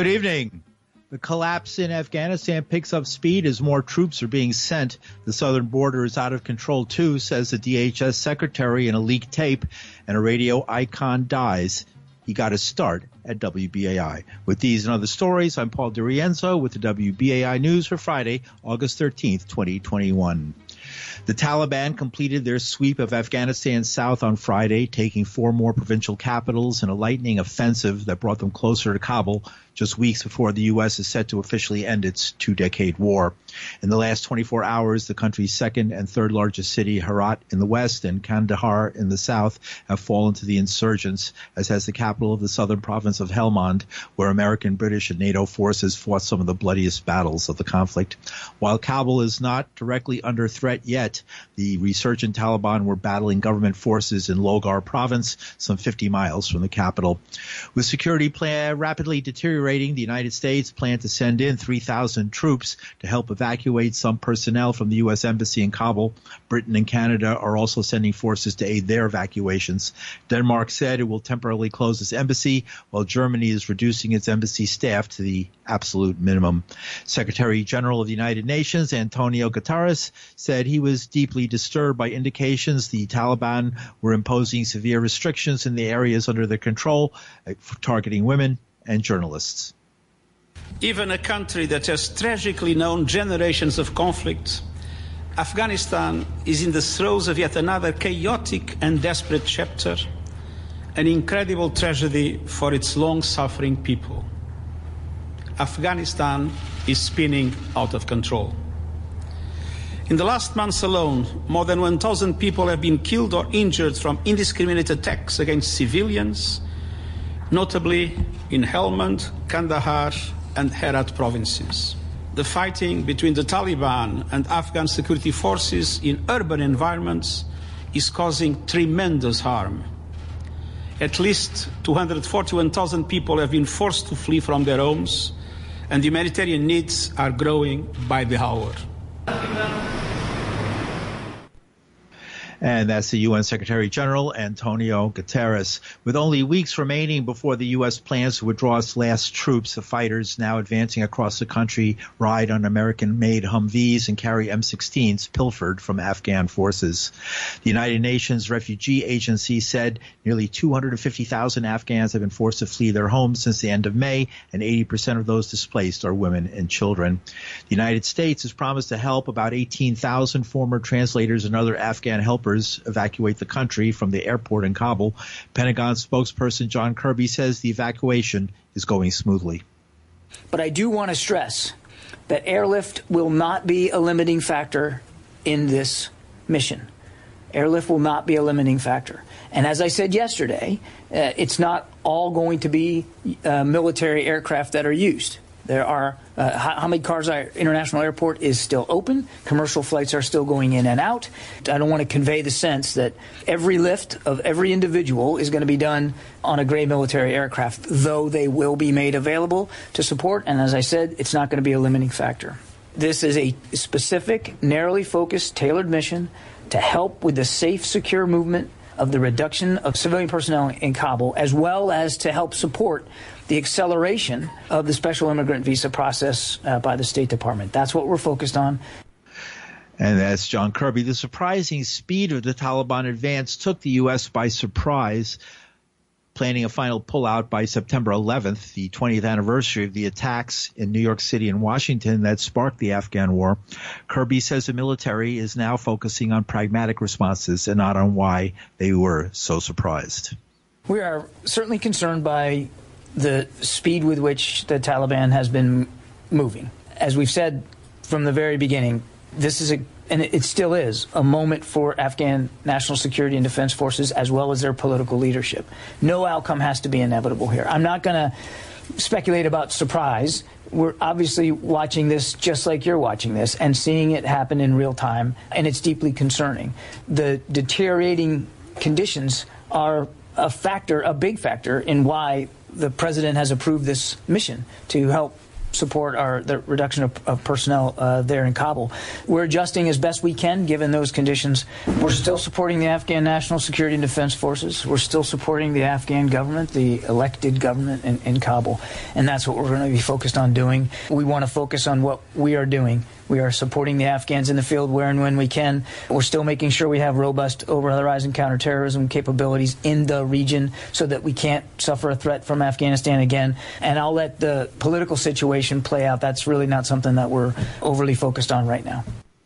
Good evening. The collapse in Afghanistan picks up speed as more troops are being sent. The southern border is out of control too, says the DHS secretary in a leaked tape, and a radio icon dies. He got his start at WBAI. With these and other stories, I'm Paul DiRienzo with the WBAI News for Friday, August 13th, 2021. The Taliban completed their sweep of Afghanistan south on Friday, taking four more provincial capitals in a lightning offensive that brought them closer to Kabul just weeks before the U.S. is set to officially end its two decade war. In the last 24 hours, the country's second and third largest city, Herat in the west and Kandahar in the south, have fallen to the insurgents, as has the capital of the southern province of Helmand, where American, British, and NATO forces fought some of the bloodiest battles of the conflict. While Kabul is not directly under threat yet, the resurgent Taliban were battling government forces in Logar province, some 50 miles from the capital. With security plan rapidly deteriorating, the United States planned to send in 3,000 troops to help evacuate some personnel from the U.S. Embassy in Kabul. Britain and Canada are also sending forces to aid their evacuations. Denmark said it will temporarily close its embassy, while Germany is reducing its embassy staff to the absolute minimum. Secretary General of the United Nations, Antonio Guterres, said he was deeply disturbed by indications the Taliban were imposing severe restrictions in the areas under their control, uh, targeting women and journalists. Even a country that has tragically known generations of conflict, Afghanistan is in the throes of yet another chaotic and desperate chapter, an incredible tragedy for its long suffering people. Afghanistan is spinning out of control. In the last months alone, more than 1,000 people have been killed or injured from indiscriminate attacks against civilians, notably in Helmand, Kandahar, and Herat provinces. The fighting between the Taliban and Afghan security forces in urban environments is causing tremendous harm. At least 241,000 people have been forced to flee from their homes, and humanitarian needs are growing by the hour. And that's the UN Secretary General Antonio Guterres. With only weeks remaining before the U.S. plans to withdraw its last troops, the fighters now advancing across the country ride on American made Humvees and carry M16s pilfered from Afghan forces. The United Nations Refugee Agency said nearly 250,000 Afghans have been forced to flee their homes since the end of May, and 80% of those displaced are women and children. The United States has promised to help about 18,000 former translators and other Afghan helpers evacuate the country from the airport in Kabul. Pentagon spokesperson John Kirby says the evacuation is going smoothly. But I do want to stress that airlift will not be a limiting factor in this mission. Airlift will not be a limiting factor. And as I said yesterday, uh, it's not all going to be uh, military aircraft that are used. There are uh, Hamid Karzai International Airport is still open. Commercial flights are still going in and out. I don't want to convey the sense that every lift of every individual is going to be done on a gray military aircraft, though they will be made available to support. And as I said, it's not going to be a limiting factor. This is a specific, narrowly focused, tailored mission to help with the safe, secure movement of the reduction of civilian personnel in Kabul, as well as to help support the acceleration of the special immigrant visa process uh, by the State Department. That's what we're focused on. And that's John Kirby. The surprising speed of the Taliban advance took the U.S. by surprise, planning a final pullout by September 11th, the 20th anniversary of the attacks in New York City and Washington that sparked the Afghan war. Kirby says the military is now focusing on pragmatic responses and not on why they were so surprised. We are certainly concerned by the speed with which the Taliban has been moving. As we've said from the very beginning, this is a and it still is a moment for Afghan national security and defense forces as well as their political leadership. No outcome has to be inevitable here. I'm not going to speculate about surprise. We're obviously watching this just like you're watching this and seeing it happen in real time, and it's deeply concerning. The deteriorating conditions are a factor, a big factor, in why the president has approved this mission to help support our the reduction of, of personnel uh, there in Kabul. We're adjusting as best we can given those conditions. We're still supporting the Afghan National Security and Defense Forces. We're still supporting the Afghan government, the elected government in, in Kabul, and that's what we're going to be focused on doing. We want to focus on what we are doing. We are supporting the Afghans in the field where and when we can. We're still making sure we have robust over the horizon counterterrorism capabilities in the region so that we can't suffer a threat from Afghanistan again. And I'll let the political situation play out. That's really not something that we're overly focused on right now.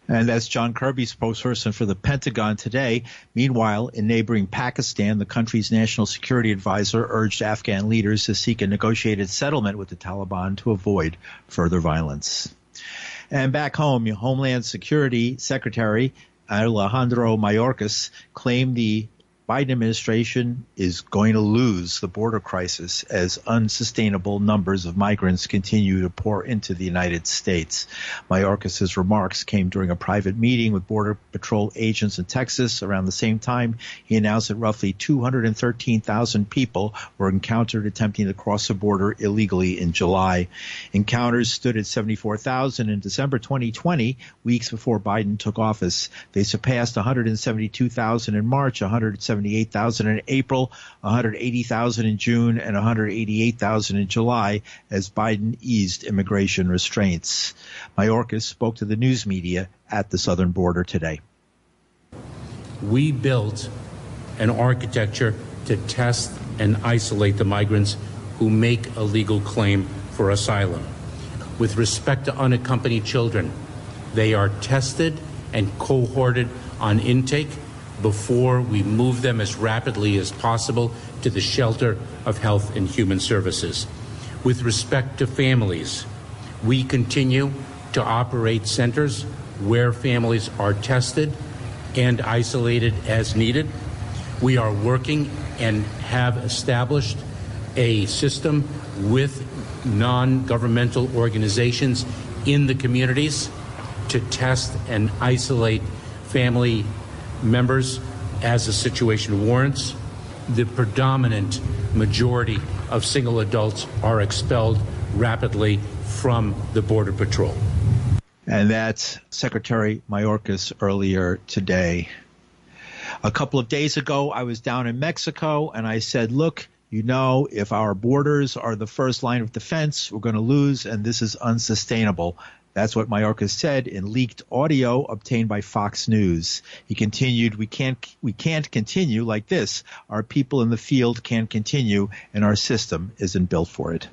And that's John Kirby, spokesperson for the Pentagon today. Meanwhile, in neighboring Pakistan, the country's national security advisor urged Afghan leaders to seek a negotiated settlement with the Taliban to avoid further violence. And back home, Homeland Security Secretary Alejandro Mayorkas claimed the Biden administration is going to lose the border crisis as unsustainable numbers of migrants continue to pour into the United States. Mayorkas' remarks came during a private meeting with Border Patrol agents in Texas. Around the same time, he announced that roughly 213,000 people were encountered attempting to cross the border illegally in July. Encounters stood at 74,000 in December 2020, weeks before Biden took office. They surpassed 172,000 in March, 170 178,000 in April, 180,000 in June, and 188,000 in July as Biden eased immigration restraints. Mayorkas spoke to the news media at the southern border today. We built an architecture to test and isolate the migrants who make a legal claim for asylum. With respect to unaccompanied children, they are tested and cohorted on intake before we move them as rapidly as possible to the shelter of Health and Human Services. With respect to families, we continue to operate centers where families are tested and isolated as needed. We are working and have established a system with non governmental organizations in the communities to test and isolate family members as the situation warrants. The predominant majority of single adults are expelled rapidly from the Border Patrol. And that's Secretary Mayorkas earlier today. A couple of days ago, I was down in Mexico and I said, look, you know, if our borders are the first line of defense, we're going to lose, and this is unsustainable. That's what Mayorkas said in leaked audio obtained by Fox News. He continued, "We can't we can't continue like this. Our people in the field can't continue, and our system isn't built for it."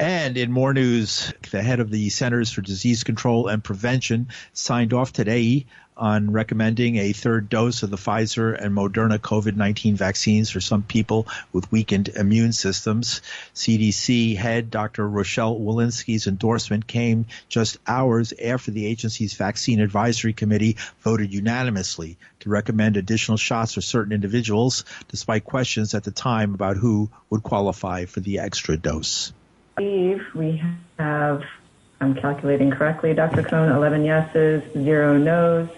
And in more news, the head of the Centers for Disease Control and Prevention signed off today on recommending a third dose of the Pfizer and Moderna COVID 19 vaccines for some people with weakened immune systems. CDC head Dr. Rochelle Walensky's endorsement came just hours after the agency's vaccine advisory committee voted unanimously to recommend additional shots for certain individuals, despite questions at the time about who would qualify for the extra dose. We have, I'm calculating correctly, Dr. Cohn, 11 yeses, zero no's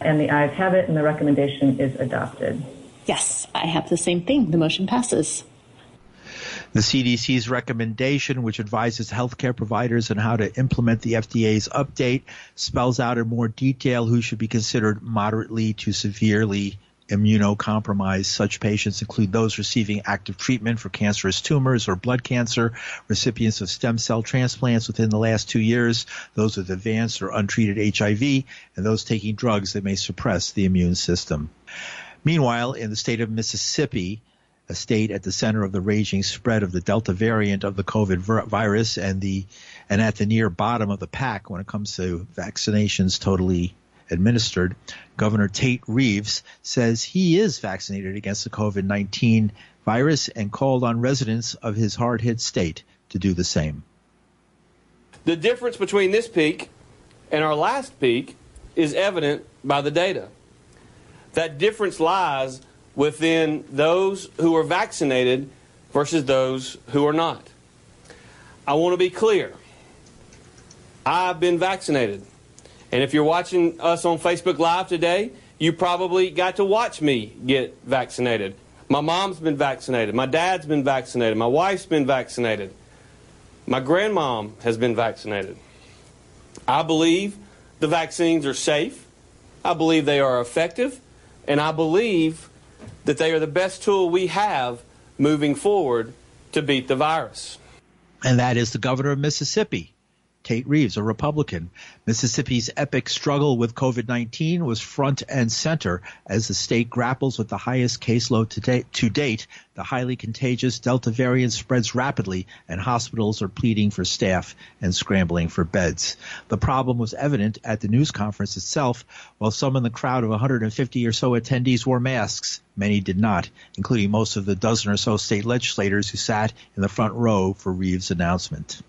and the ayes have it, and the recommendation is adopted. Yes, I have the same thing. The motion passes. The CDC's recommendation, which advises healthcare providers on how to implement the FDA's update, spells out in more detail who should be considered moderately to severely immunocompromised. Such patients include those receiving active treatment for cancerous tumors or blood cancer, recipients of stem cell transplants within the last two years, those with advanced or untreated HIV, and those taking drugs that may suppress the immune system. Meanwhile, in the state of Mississippi, a state at the center of the raging spread of the Delta variant of the COVID virus and the and at the near bottom of the pack when it comes to vaccinations totally administered, Governor Tate Reeves says he is vaccinated against the COVID 19 virus and called on residents of his hard hit state to do the same. The difference between this peak and our last peak is evident by the data. That difference lies within those who are vaccinated versus those who are not. I want to be clear. I've been vaccinated. And if you're watching us on Facebook Live today, you probably got to watch me get vaccinated. My mom's been vaccinated. My dad's been vaccinated. My wife's been vaccinated. My grandmom has been vaccinated. I believe the vaccines are safe. I believe they are effective. And I believe that they are the best tool we have moving forward to beat the virus. And that is the governor of Mississippi, Tate Reeves, a Republican. Mississippi's epic struggle with COVID-19 was front and center as the state grapples with the highest caseload to to date. The highly contagious Delta variant spreads rapidly and hospitals are pleading for staff and scrambling for beds. The problem was evident at the news conference itself. While some in the crowd of 150 or so attendees wore masks, many did not, including most of the dozen or so state legislators who sat in the front row for Reeves' announcement.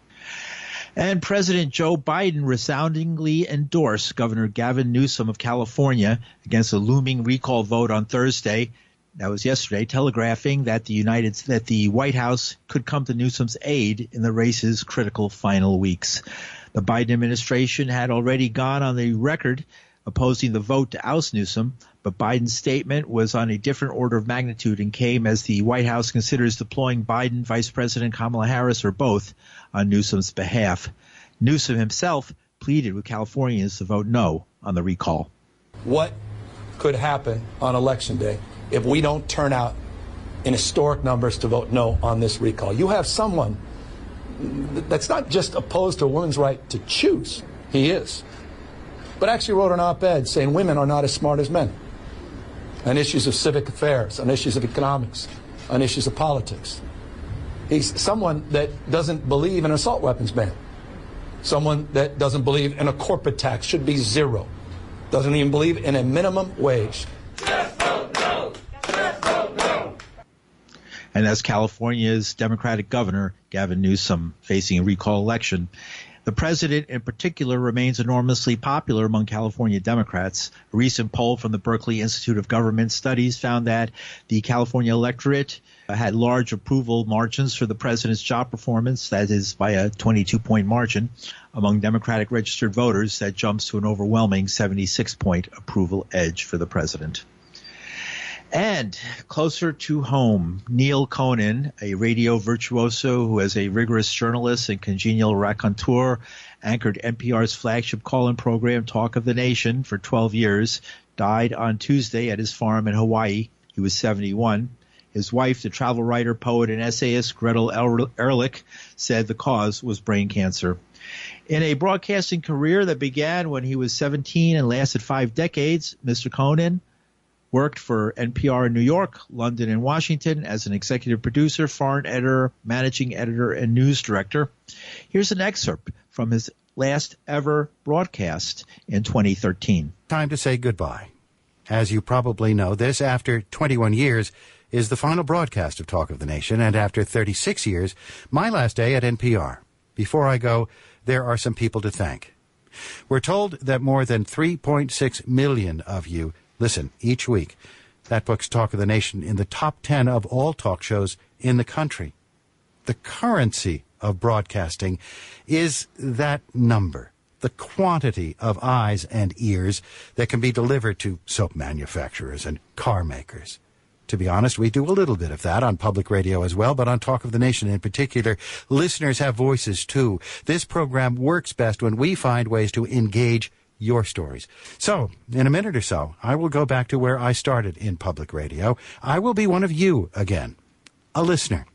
And President Joe Biden resoundingly endorsed Governor Gavin Newsom of California against a looming recall vote on Thursday. That was yesterday, telegraphing that the United that the White House could come to Newsom's aid in the race's critical final weeks. The Biden administration had already gone on the record opposing the vote to oust Newsom, but Biden's statement was on a different order of magnitude and came as the White House considers deploying Biden, Vice President Kamala Harris, or both on Newsom's behalf. Newsom himself pleaded with Californians to vote no on the recall. What could happen on election day if we don't turn out in historic numbers to vote no on this recall? You have someone that's not just opposed to a woman's right to choose, he is, but actually wrote an op ed saying women are not as smart as men on issues of civic affairs, on issues of economics, on issues of politics. He's someone that doesn't believe in an assault weapons ban. Someone that doesn't believe in a corporate tax should be zero. Doesn't even believe in a minimum wage. And as California's Democratic governor, Gavin Newsom, facing a recall election, the president in particular remains enormously popular among California Democrats. A recent poll from the Berkeley Institute of Government Studies found that the California electorate had large approval margins for the president's job performance, that is by a 22 point margin among Democratic registered voters that jumps to an overwhelming 76 point approval edge for the president. And closer to home, Neil Conan, a radio virtuoso who as a rigorous journalist and congenial raconteur anchored NPR's flagship call-in program Talk of the Nation for 12 years, died on Tuesday at his farm in Hawaii. He was 71. His wife, the travel writer, poet, and essayist Gretel Ehrlich, said the cause was brain cancer. In a broadcasting career that began when he was 17 and lasted five decades, Mr. Conan worked for NPR in New York, London, and Washington as an executive producer, foreign editor, managing editor, and news director. Here's an excerpt from his last ever broadcast in 2013. Time to say goodbye. As you probably know, this, after 21 years, is the final broadcast of Talk of the Nation, and after 36 years, my last day at NPR. Before I go, there are some people to thank. We're told that more than 3.6 million of you Listen each week. That book's Talk of the Nation in the top 10 of all talk shows in the country. The currency of broadcasting is that number, the quantity of eyes and ears that can be delivered to soap manufacturers and car makers. To be honest, we do a little bit of that on public radio as well, but on Talk of the Nation in particular, listeners have voices too. This program works best when we find ways to engage your stories. So, in a minute or so, I will go back to where I started in public radio. I will be one of you again, a listener.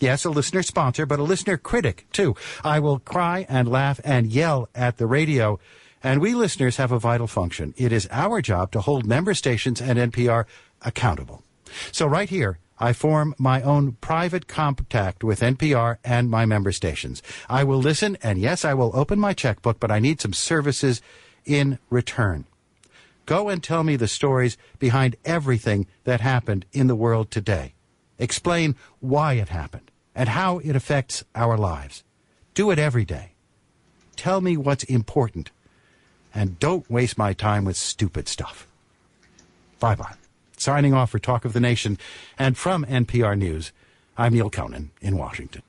Yes, a listener sponsor, but a listener critic, too. I will cry and laugh and yell at the radio. And we listeners have a vital function. It is our job to hold member stations and NPR accountable. So right here, I form my own private contact with NPR and my member stations. I will listen, and yes, I will open my checkbook, but I need some services in return. Go and tell me the stories behind everything that happened in the world today. Explain why it happened and how it affects our lives. Do it every day. Tell me what's important. And don't waste my time with stupid stuff. Bye bye. Signing off for Talk of the Nation and from NPR News, I'm Neil Conan in Washington.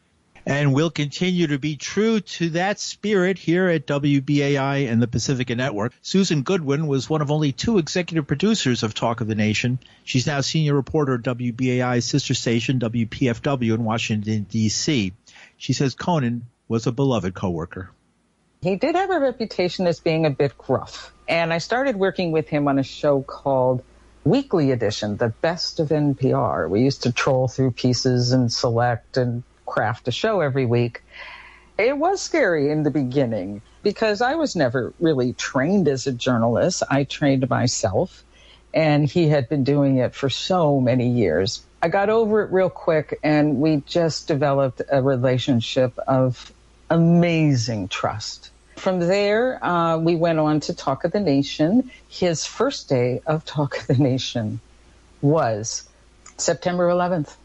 And we'll continue to be true to that spirit here at WBAI and the Pacifica Network. Susan Goodwin was one of only two executive producers of Talk of the Nation. She's now senior reporter at WBAI's sister station, WPFW in Washington, D.C. She says Conan was a beloved coworker. He did have a reputation as being a bit gruff. And I started working with him on a show called Weekly Edition, the best of NPR. We used to troll through pieces and select and craft a show every week. It was scary in the beginning because I was never really trained as a journalist. I trained myself, and he had been doing it for so many years. I got over it real quick, and we just developed a relationship of amazing trust. From there, uh, we went on to Talk of the Nation. His first day of Talk of the Nation was September 11th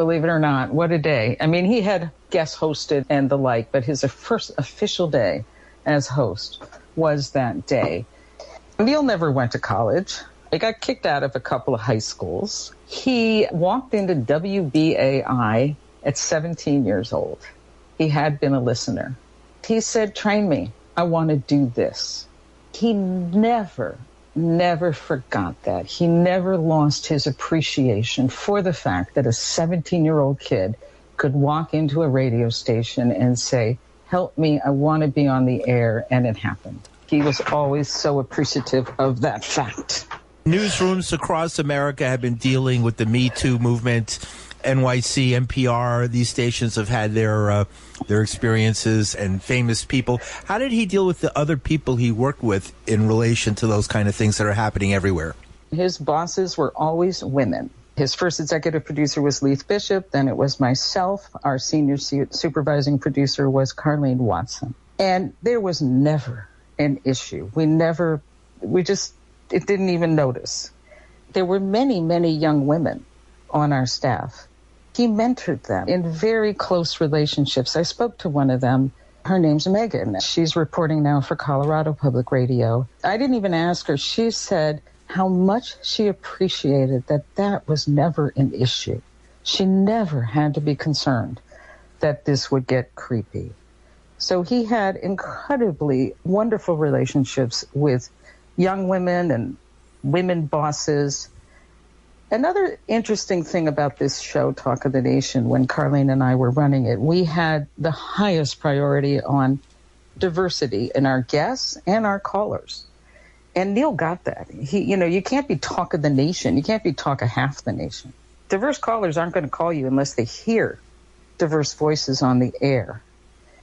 believe it or not. What a day. I mean, he had guest hosted and the like, but his first official day as host was that day. Neil never went to college. He got kicked out of a couple of high schools. He walked into WBAI at 17 years old. He had been a listener. He said, Train me. I want to do this. He never never forgot that. He never lost his appreciation for the fact that a 17 year old kid could walk into a radio station and say, Help me, I want to be on the air, and it happened. He was always so appreciative of that fact. Newsrooms across America have been dealing with the Me Too movement NYC, NPR, these stations have had their uh, their experiences and famous people. How did he deal with the other people he worked with in relation to those kind of things that are happening everywhere? His bosses were always women. His first executive producer was Leith Bishop, then it was myself. Our senior supervising producer was Carlene Watson. And there was never an issue. We never, we just, it didn't even notice. There were many, many young women on our staff he mentored them in very close relationships. I spoke to one of them. Her name's Megan. She's reporting now for Colorado Public Radio. I didn't even ask her. She said how much she appreciated that that was never an issue. She never had to be concerned that this would get creepy. So he had incredibly wonderful relationships with young women and women bosses Another interesting thing about this show, Talk of the Nation, when Carlene and I were running it, we had the highest priority on diversity in our guests and our callers. And Neil got that. He, you know, you can't be talk of the nation. You can't be talk of half the nation. Diverse callers aren't going to call you unless they hear diverse voices on the air.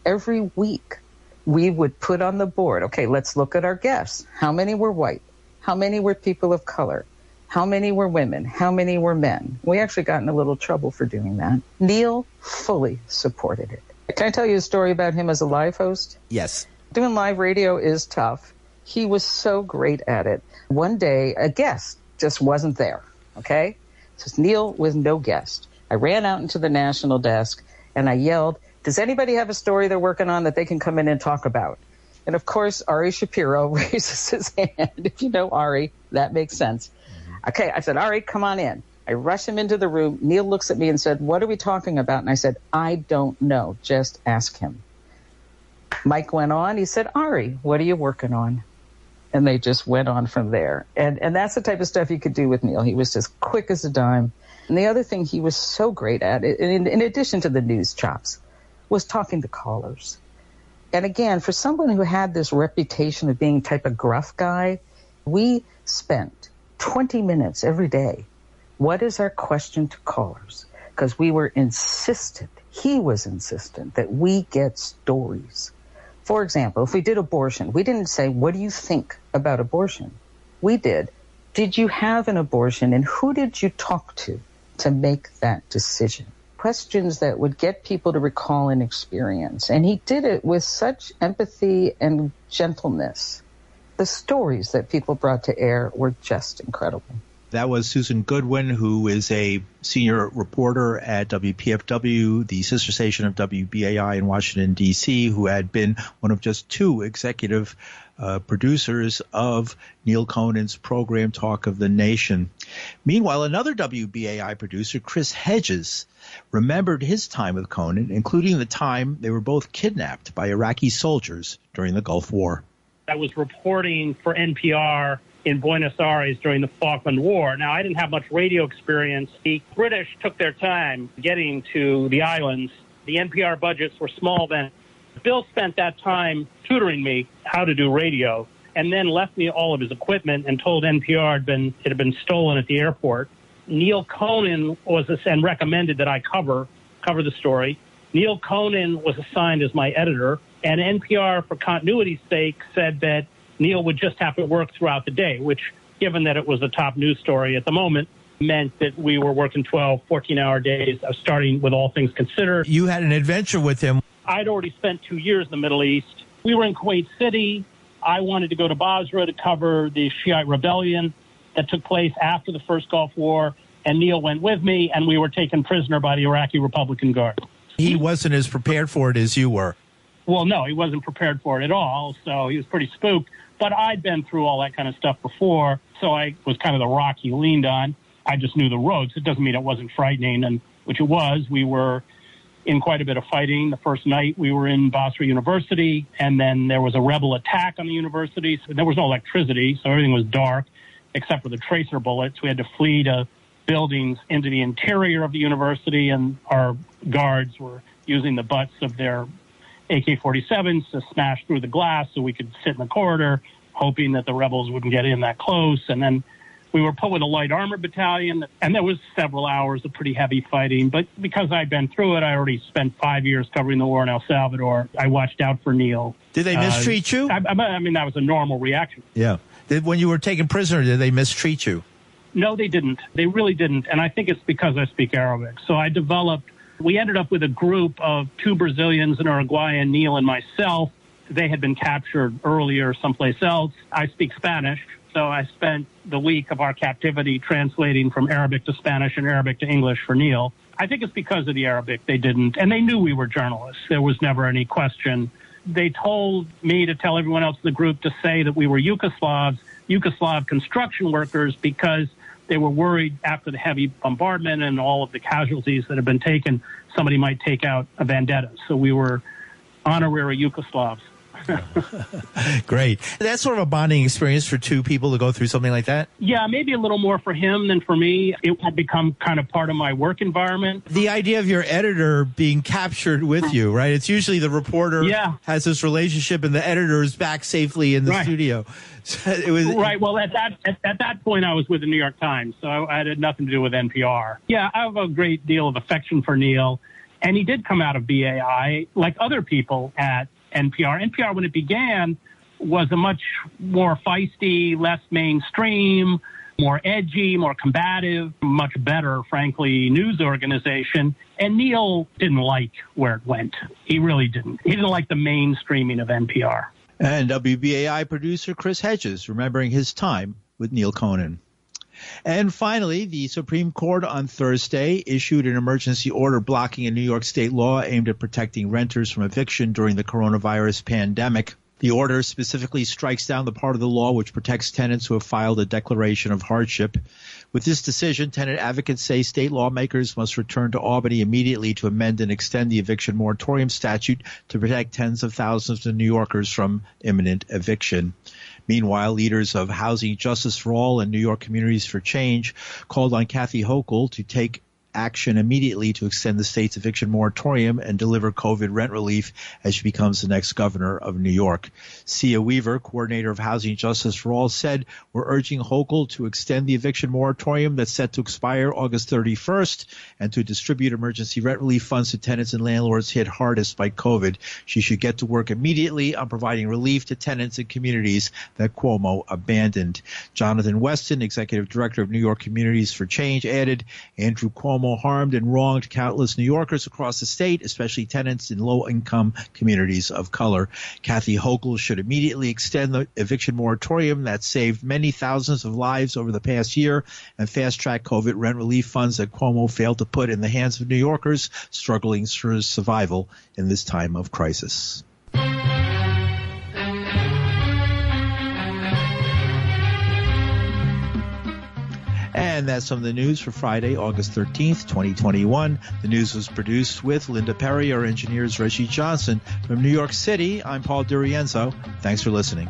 Every week, we would put on the board, okay, let's look at our guests. How many were white? How many were people of color? How many were women? How many were men? We actually got in a little trouble for doing that. Neil fully supported it. Can I tell you a story about him as a live host? Yes. Doing live radio is tough. He was so great at it. One day, a guest just wasn't there. Okay? Says Neil was no guest. I ran out into the national desk and I yelled, Does anybody have a story they're working on that they can come in and talk about? And of course, Ari Shapiro raises his hand. If you know Ari, that makes sense. Okay, I said, all right, come on in. I rush him into the room. Neil looks at me and said, What are we talking about? And I said, I don't know. Just ask him. Mike went on. He said, Ari, what are you working on? And they just went on from there. And, and that's the type of stuff you could do with Neil. He was just quick as a dime. And the other thing he was so great at, in, in addition to the news chops, was talking to callers. And again, for someone who had this reputation of being type of gruff guy, we spent 20 minutes every day. What is our question to callers? Because we were insistent, he was insistent, that we get stories. For example, if we did abortion, we didn't say, What do you think about abortion? We did, Did you have an abortion and who did you talk to to make that decision? Questions that would get people to recall an experience. And he did it with such empathy and gentleness the stories that people brought to air were just incredible. That was Susan Goodwin, who is a senior reporter at WPFW, the sister station of WBAI in Washington, D.C., who had been one of just two executive uh, producers of Neil Conan's program Talk of the Nation. Meanwhile, another WBAI producer, Chris Hedges, remembered his time with Conan, including the time they were both kidnapped by Iraqi soldiers during the Gulf War. I was reporting for NPR in Buenos Aires during the Falkland War. Now, I didn't have much radio experience. The British took their time getting to the islands. The NPR budgets were small then. Bill spent that time tutoring me how to do radio and then left me all of his equipment and told NPR had been, it had been stolen at the airport. Neil Conan was and recommended that I cover cover the story. Neil Conan was assigned as my editor, and NPR, for continuity's sake, said that Neil would just have to work throughout the day, which, given that it was a top news story at the moment, meant that we were working 12, 14 hour days, starting with all things considered. You had an adventure with him. I'd already spent two years in the Middle East. We were in Kuwait City. I wanted to go to Basra to cover the Shiite rebellion that took place after the first Gulf War, and Neil went with me, and we were taken prisoner by the Iraqi Republican Guard. He wasn't as prepared for it as you were. Well, no, he wasn't prepared for it at all, so he was pretty spooked. But I'd been through all that kind of stuff before, so I was kind of the rock he leaned on. I just knew the ropes. It doesn't mean it wasn't frightening, and which it was. We were in quite a bit of fighting. The first night we were in Basra University, and then there was a rebel attack on the university. So there was no electricity, so everything was dark except for the tracer bullets. We had to flee to buildings into the interior of the university, and our guards were using the butts of their AK-47s to smash through the glass so we could sit in the corridor, hoping that the rebels wouldn't get in that close. And then we were put with a light armored battalion, and there was several hours of pretty heavy fighting. But because I'd been through it, I already spent five years covering the war in El Salvador. I watched out for Neil. Did they mistreat uh, you? I, I, mean, that was a normal reaction. Yeah. Did, when you were taken prisoner, did they mistreat you? No, they didn't. They really didn't. And I think it's because I speak Arabic. So I developed we ended up with a group of two Brazilians, an Uruguayan, Neil, and myself. They had been captured earlier someplace else. I speak Spanish, so I spent the week of our captivity translating from Arabic to Spanish and Arabic to English for Neil. I think it's because of the Arabic they didn't, and they knew we were journalists. There was never any question. They told me to tell everyone else in the group to say that we were Yugoslavs, Yugoslav construction workers, because they were worried after the heavy bombardment and all of the casualties that have been taken, somebody might take out a vendetta. So we were honorary Yugoslavs. Great. That's sort of a bonding experience for two people to go through something like that. Yeah, maybe a little more for him than for me. It had become kind of part of my work environment. The idea of your editor being captured with you, right? It's usually the reporter yeah. has this relationship and the editor is back safely in the right. studio. So it was right. Well, at that at, at, that point, I was with the New York Times, so I, I had nothing to do with NPR. Yeah, I have a great deal of affection for Neil, and he did come out of BAI like other people at NPR. NPR, when it began, was a much more feisty, less mainstream, more edgy, more combative, much better, frankly, news organization. And Neil didn't like where it went. He really didn't. He didn't like the mainstreaming of NPR. And WBAI producer Chris Hedges, remembering his time with Neil Conan. And finally, the Supreme Court on Thursday issued an emergency order blocking a New York state law aimed at protecting renters from eviction during the coronavirus pandemic. The order specifically strikes down the part of the law which protects tenants who have filed a declaration of hardship. With this decision, tenant advocates say state lawmakers must return to Albany immediately to amend and extend the eviction moratorium statute to protect tens of thousands of New Yorkers from imminent eviction. Meanwhile, leaders of Housing Justice for All and New York Communities for Change called on Kathy Hochul to take action immediately to extend the state's eviction moratorium and deliver COVID rent relief as she becomes the next governor of New York. Cea Weaver, coordinator of Housing Justice for All, said, We're urging Hochul to extend the eviction moratorium that's set to expire August 31st and to distribute emergency rent relief funds to tenants and landlords hit hardest by COVID. She should get to work immediately on providing relief to tenants and communities that Cuomo abandoned. Jonathan Westin, executive director of New York Communities for Change, added, Andrew Cuomo Cuomo harmed and wronged countless New Yorkers across the state, especially tenants in low income communities of color. Kathy Hochul should immediately extend the eviction moratorium that saved many thousands of lives over the past year and fast track COVID rent relief funds that Cuomo failed to put in the hands of New Yorkers struggling for survival in this time of crisis. And that's some of the news for Friday, August 13th, 2021. The news was produced with Linda Perry, our engineers Reggie Johnson. From New York City, I'm Paul DiRienzo. Thanks for listening.